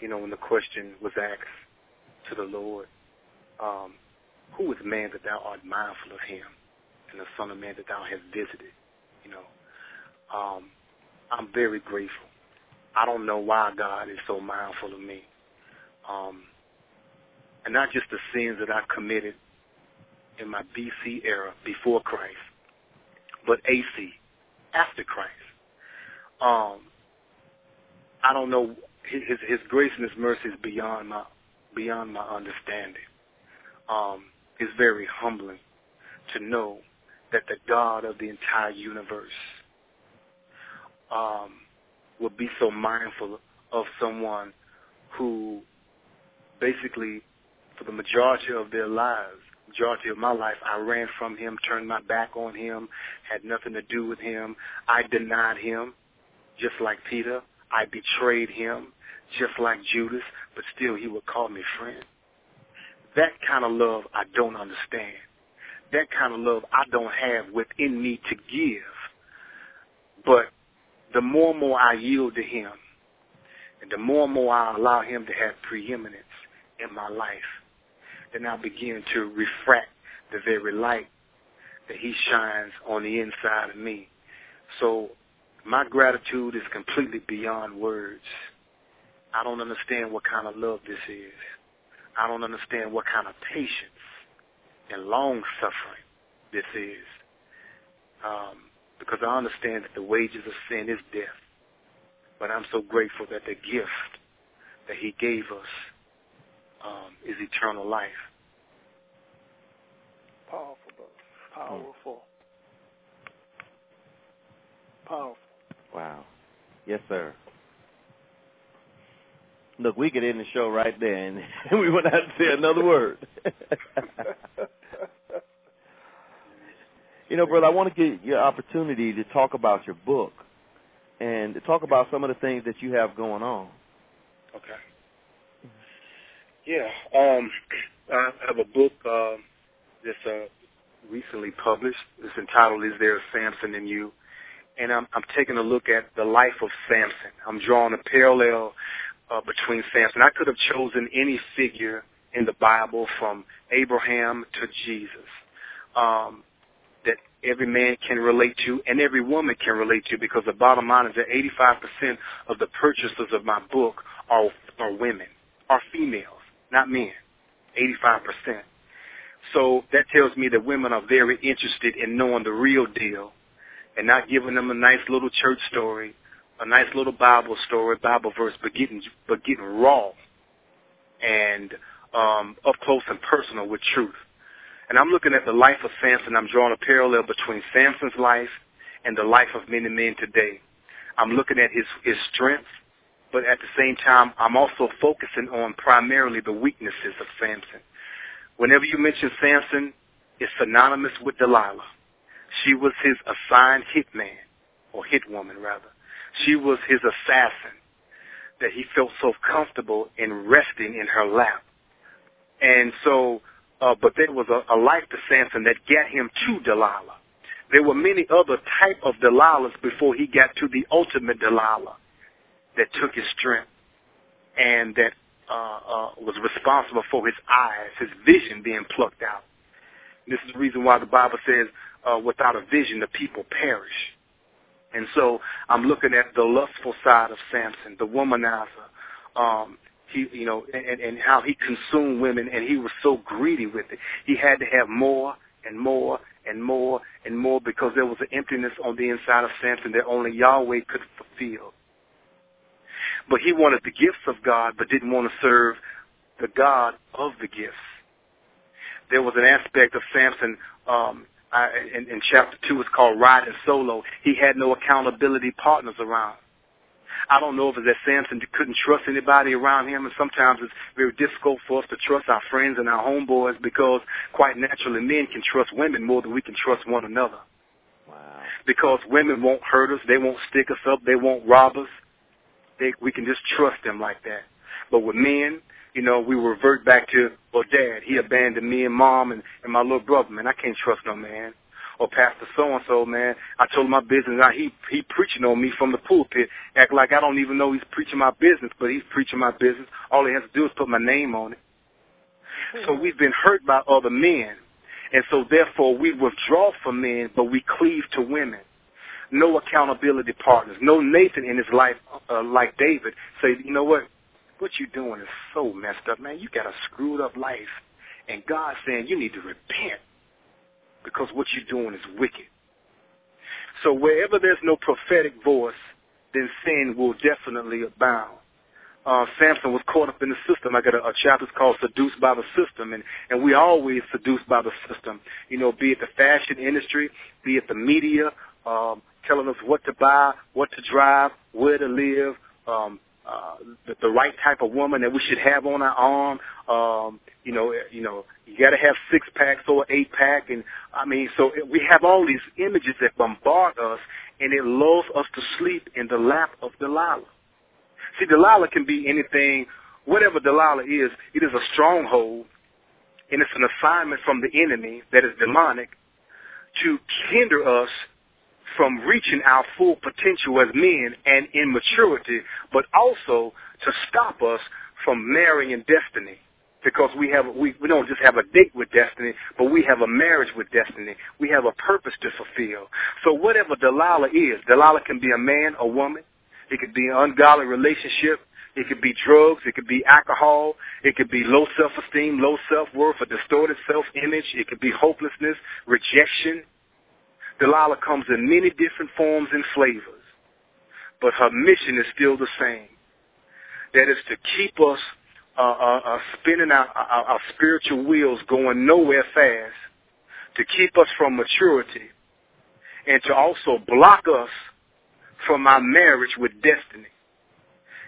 You know, when the question was asked to the Lord, um, "Who is man that Thou art mindful of him, and the Son of Man that Thou hast visited?" You know, um, I'm very grateful. I don't know why God is so mindful of me. Um, and not just the sins that I committed in my BC era before Christ, but AC after Christ. Um, I don't know his his grace and his mercy is beyond my beyond my understanding. Um, it's very humbling to know that the God of the entire universe um, would be so mindful of someone who basically, for the majority of their lives, majority of my life, I ran from him, turned my back on him, had nothing to do with him. I denied him, just like Peter. I betrayed him, just like Judas, but still he would call me friend. That kind of love I don't understand. That kind of love I don't have within me to give. But the more and more I yield to him, and the more and more I allow him to have preeminence in my life, then I begin to refract the very light that he shines on the inside of me. So my gratitude is completely beyond words. I don't understand what kind of love this is. I don't understand what kind of patience and long suffering this is. Um, because I understand that the wages of sin is death. But I'm so grateful that the gift that He gave us um, is eternal life. Powerful, brother. Powerful. Powerful. Wow. Yes, sir. Look, we could end the show right there, and we wouldn't have to say another word. You know, brother, I want to get your opportunity to talk about your book and to talk about some of the things that you have going on. Okay. Yeah. Um, I have a book um, that's uh, recently published. It's entitled "Is There a Samson in You?" And I'm, I'm taking a look at the life of Samson. I'm drawing a parallel uh, between Samson. I could have chosen any figure in the Bible from Abraham to Jesus um, that every man can relate to and every woman can relate to because the bottom line is that 85% of the purchasers of my book are, are women, are females, not men. 85%. So that tells me that women are very interested in knowing the real deal and not giving them a nice little church story, a nice little Bible story, Bible verse, but getting but getting raw and um, up close and personal with truth. And I'm looking at the life of Samson. I'm drawing a parallel between Samson's life and the life of many men today. I'm looking at his his strength, but at the same time, I'm also focusing on primarily the weaknesses of Samson. Whenever you mention Samson, it's synonymous with Delilah. She was his assigned hitman, or hitwoman rather. She was his assassin that he felt so comfortable in resting in her lap. And so, uh, but there was a, a life to Samson that got him to Delilah. There were many other type of Delilahs before he got to the ultimate Delilah that took his strength and that uh, uh, was responsible for his eyes, his vision being plucked out. This is the reason why the Bible says, uh, without a vision, the people perish. And so I'm looking at the lustful side of Samson, the womanizer. Um, he, you know, and, and how he consumed women, and he was so greedy with it. He had to have more and more and more and more because there was an emptiness on the inside of Samson that only Yahweh could fulfill. But he wanted the gifts of God, but didn't want to serve the God of the gifts. There was an aspect of Samson um, I, in, in chapter two. It's called riding solo. He had no accountability partners around. I don't know if it's that Samson couldn't trust anybody around him, and sometimes it's very difficult for us to trust our friends and our homeboys because, quite naturally, men can trust women more than we can trust one another. Wow. Because women won't hurt us, they won't stick us up, they won't rob us, they, we can just trust them like that. But with men, you know, we revert back to, well, dad, he abandoned me and mom and, and my little brother, man. I can't trust no man. Or Pastor so-and-so, man, I told him my business. Now he, he preaching on me from the pulpit, act like I don't even know he's preaching my business, but he's preaching my business. All he has to do is put my name on it. So we've been hurt by other men. And so therefore we withdraw from men, but we cleave to women no accountability partners, no Nathan in his life uh, like David. Say, you know what? What you're doing is so messed up, man. You got a screwed up life. And God's saying you need to repent because what you're doing is wicked. So wherever there's no prophetic voice, then sin will definitely abound. Uh, Samson was caught up in the system. I got a, a chapter called Seduced by the System, and, and we always seduced by the system. You know, be it the fashion industry, be it the media, um, telling us what to buy, what to drive, where to live, um, the, the right type of woman that we should have on our arm. Um, you know, you know, you got to have six packs or eight pack, and I mean, so we have all these images that bombard us, and it lulls us to sleep in the lap of Delilah. See, Delilah can be anything, whatever Delilah is. It is a stronghold, and it's an assignment from the enemy that is demonic to hinder us from reaching our full potential as men and in maturity, but also to stop us from marrying destiny. Because we have we, we don't just have a date with destiny, but we have a marriage with destiny. We have a purpose to fulfill. So whatever Delilah is, Delilah can be a man, a woman. It could be an ungodly relationship. It could be drugs. It could be alcohol. It could be low self-esteem, low self-worth, a distorted self-image. It could be hopelessness, rejection. Delilah comes in many different forms and flavors, but her mission is still the same. That is to keep us uh, uh, uh, spinning our, our, our spiritual wheels going nowhere fast, to keep us from maturity, and to also block us from our marriage with destiny.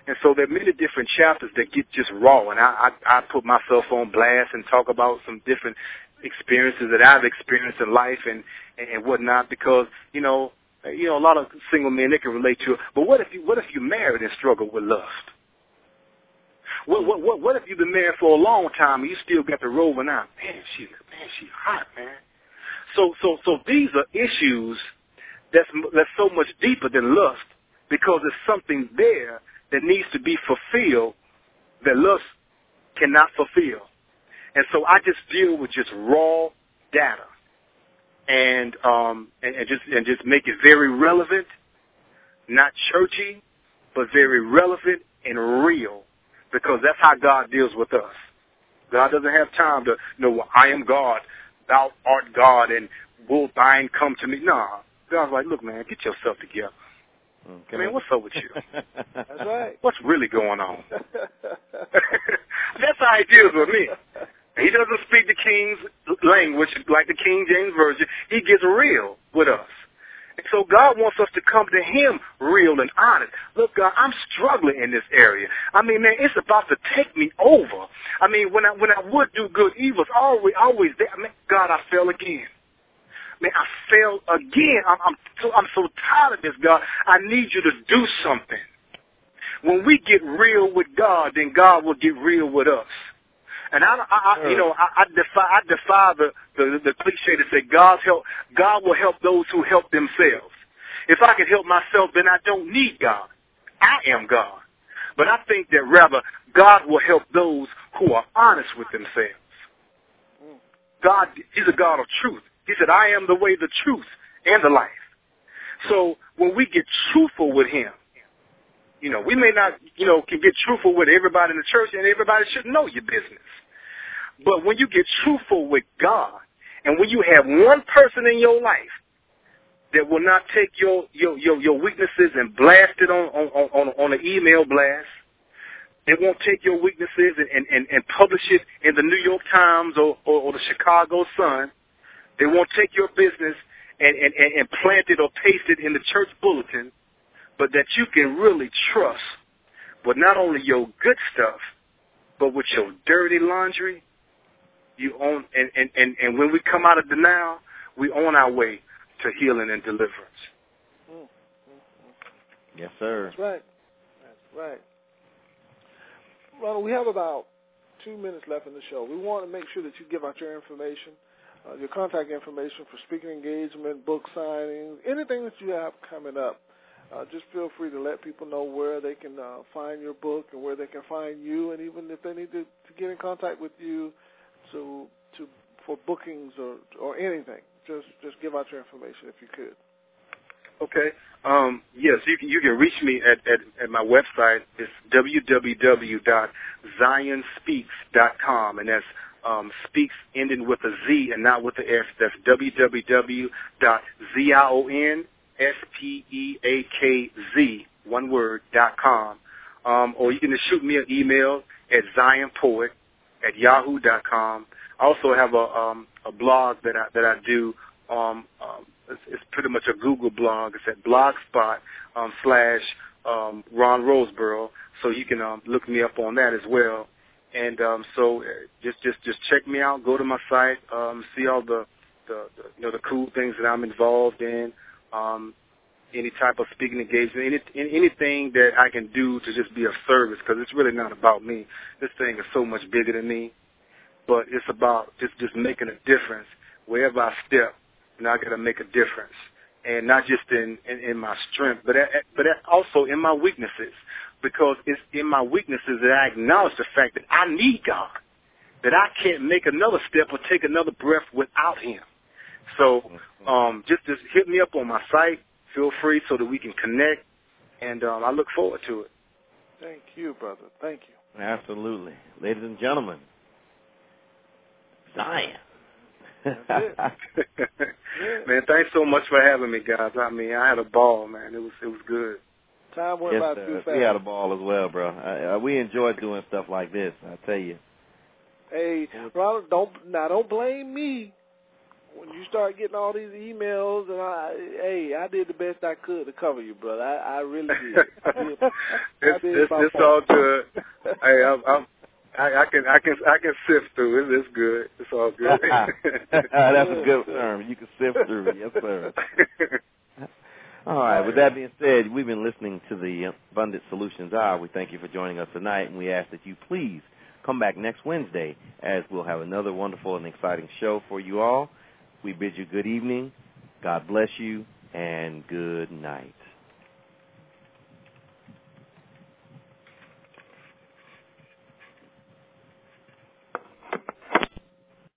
And so there are many different chapters that get just raw, and I, I, I put myself on blast and talk about some different experiences that I've experienced in life and and whatnot because you know you know a lot of single men they can relate to. But what if you what if you married and struggle with lust? What what what what if you've been married for a long time and you still got the rolling out? Man, she man she hot man. So, so, so these are issues that's that's so much deeper than lust because there's something there that needs to be fulfilled that lust cannot fulfill. And so I just deal with just raw data and um and, and just and just make it very relevant, not churchy, but very relevant and real because that's how God deals with us. God doesn't have time to, know, well, I am God, thou art God, and will thine come to me. Nah, God's like, look, man, get yourself together. Okay. I mean, what's up with you? That's right. What's really going on? That's how he deals with me. He doesn't speak the king's language like the King James Version. He gets real with us. And so God wants us to come to Him real and honest. Look, God, I'm struggling in this area. I mean, man, it's about to take me over. I mean, when I when I would do good, evil's always always there. I mean, God, I fell again. Man, I fell again. I'm I'm so, I'm so tired of this, God. I need you to do something. When we get real with God, then God will get real with us. And I, I, I you uh. know, I, I defy, I defy the, the the cliche to say God's help. God will help those who help themselves. If I can help myself, then I don't need God. I am God. But I think that rather God will help those who are honest with themselves. God, He's a God of truth. He said, I am the way, the truth, and the life. So when we get truthful with Him, you know, we may not, you know, can get truthful with everybody in the church and everybody should know your business. But when you get truthful with God, and when you have one person in your life that will not take your your your, your weaknesses and blast it on on on on an email blast, they won't take your weaknesses and, and, and, and publish it in the New York Times or, or, or the Chicago Sun. They won't take your business and, and, and plant it or paste it in the church bulletin, but that you can really trust with not only your good stuff, but with your dirty laundry you own, and, and, and, and when we come out of denial, we on our way to healing and deliverance. Mm, mm, Yes, sir. That's right. That's right. Ronald, we have about two minutes left in the show. We want to make sure that you give out your information, uh, your contact information for speaking engagement, book signings, anything that you have coming up. Uh, just feel free to let people know where they can uh, find your book and where they can find you, and even if they need to, to get in contact with you to to for bookings or or anything. Just just give out your information if you could. Okay. Um, yes, you can, you can reach me at, at, at my website. It's www.zionspeaks.com, and that's um, speaks ending with a Z and not with the S. That's www.zionspeakz, one word, dot com. Um, or you can just shoot me an email at zionpoet at yahoo dot com. I also have a um, a blog that I that I do. Um, um, it's, it's pretty much a Google blog. It's at blogspot um, slash um, Ron Roseboro. So you can um, look me up on that as well. And um, so uh, just just just check me out. Go to my site. Um, see all the, the, the you know the cool things that I'm involved in. Um, any type of speaking engagement, any, anything that I can do to just be of service, because it's really not about me. This thing is so much bigger than me, but it's about just just making a difference wherever I step. And I got to make a difference, and not just in in, in my strength, but at, but at also in my weaknesses, because it's in my weaknesses that I acknowledge the fact that I need God, that I can't make another step or take another breath without Him. So um, just just hit me up on my site feel free so that we can connect, and um, I look forward to it. Thank you, brother. Thank you. Absolutely. Ladies and gentlemen, Zion. man, thanks so much for having me, guys. I mean, I had a ball, man. It was it was good. Time went yes, by sir. too fast. We had a ball as well, bro. I, I, we enjoyed doing stuff like this. I tell you. Hey, Ronald, don't now don't blame me when you start getting all these emails, and I, hey, I did the best I could to cover you, brother. I, I really did. I did, it's I did it's, it's all good. hey, I'm, I'm, I, I can I can I can sift through it. It's good. It's all good. That's a good term. You can sift through it. Yes, sir. All right. With that being said, we've been listening to the Abundant Solutions Hour. We thank you for joining us tonight, and we ask that you please come back next Wednesday as we'll have another wonderful and exciting show for you all. We bid you good evening, God bless you, and good night.